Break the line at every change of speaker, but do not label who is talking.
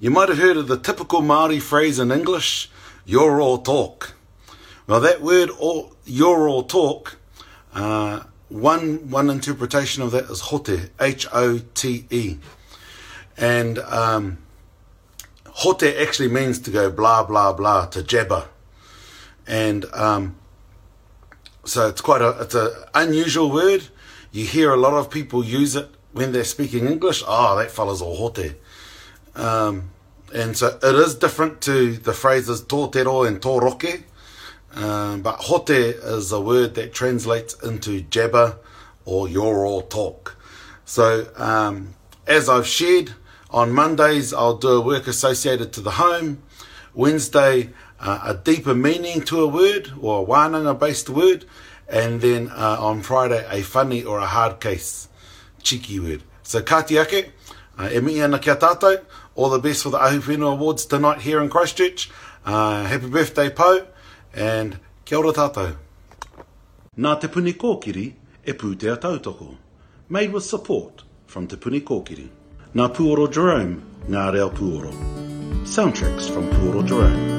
You might have heard of the typical Māori phrase in English, your all talk. Well, that word, your all talk, uh, one, one interpretation of that is hote, H O T E. And um, hote actually means to go blah, blah, blah, to jabber and um, so it's quite a it's a unusual word. You hear a lot of people use it when they're speaking English. Ah, oh, that fellow's a hote. Um, and so it is different to the phrases tō tero and tō roke. Um, but hote is a word that translates into jabber or your all talk. So um, as I've shared, on Mondays I'll do a work associated to the home. Wednesday, uh, a deeper meaning to a word or a wānanga based word. And then uh, on Friday, a funny or a hard case, cheeky word. So, kati ake, uh, e mihi ana kia tātou. All the best for the Ahu Whenua Awards tonight here in Christchurch. Uh, happy birthday, Po, and kia ora tātou. Nā te puni kōkiri e pūtea tautoko. Made with support from Te Puni Kōkiri. Nā Pūoro Jerome ngā reo pūoro. Soundtracks from Pūoro Jerome.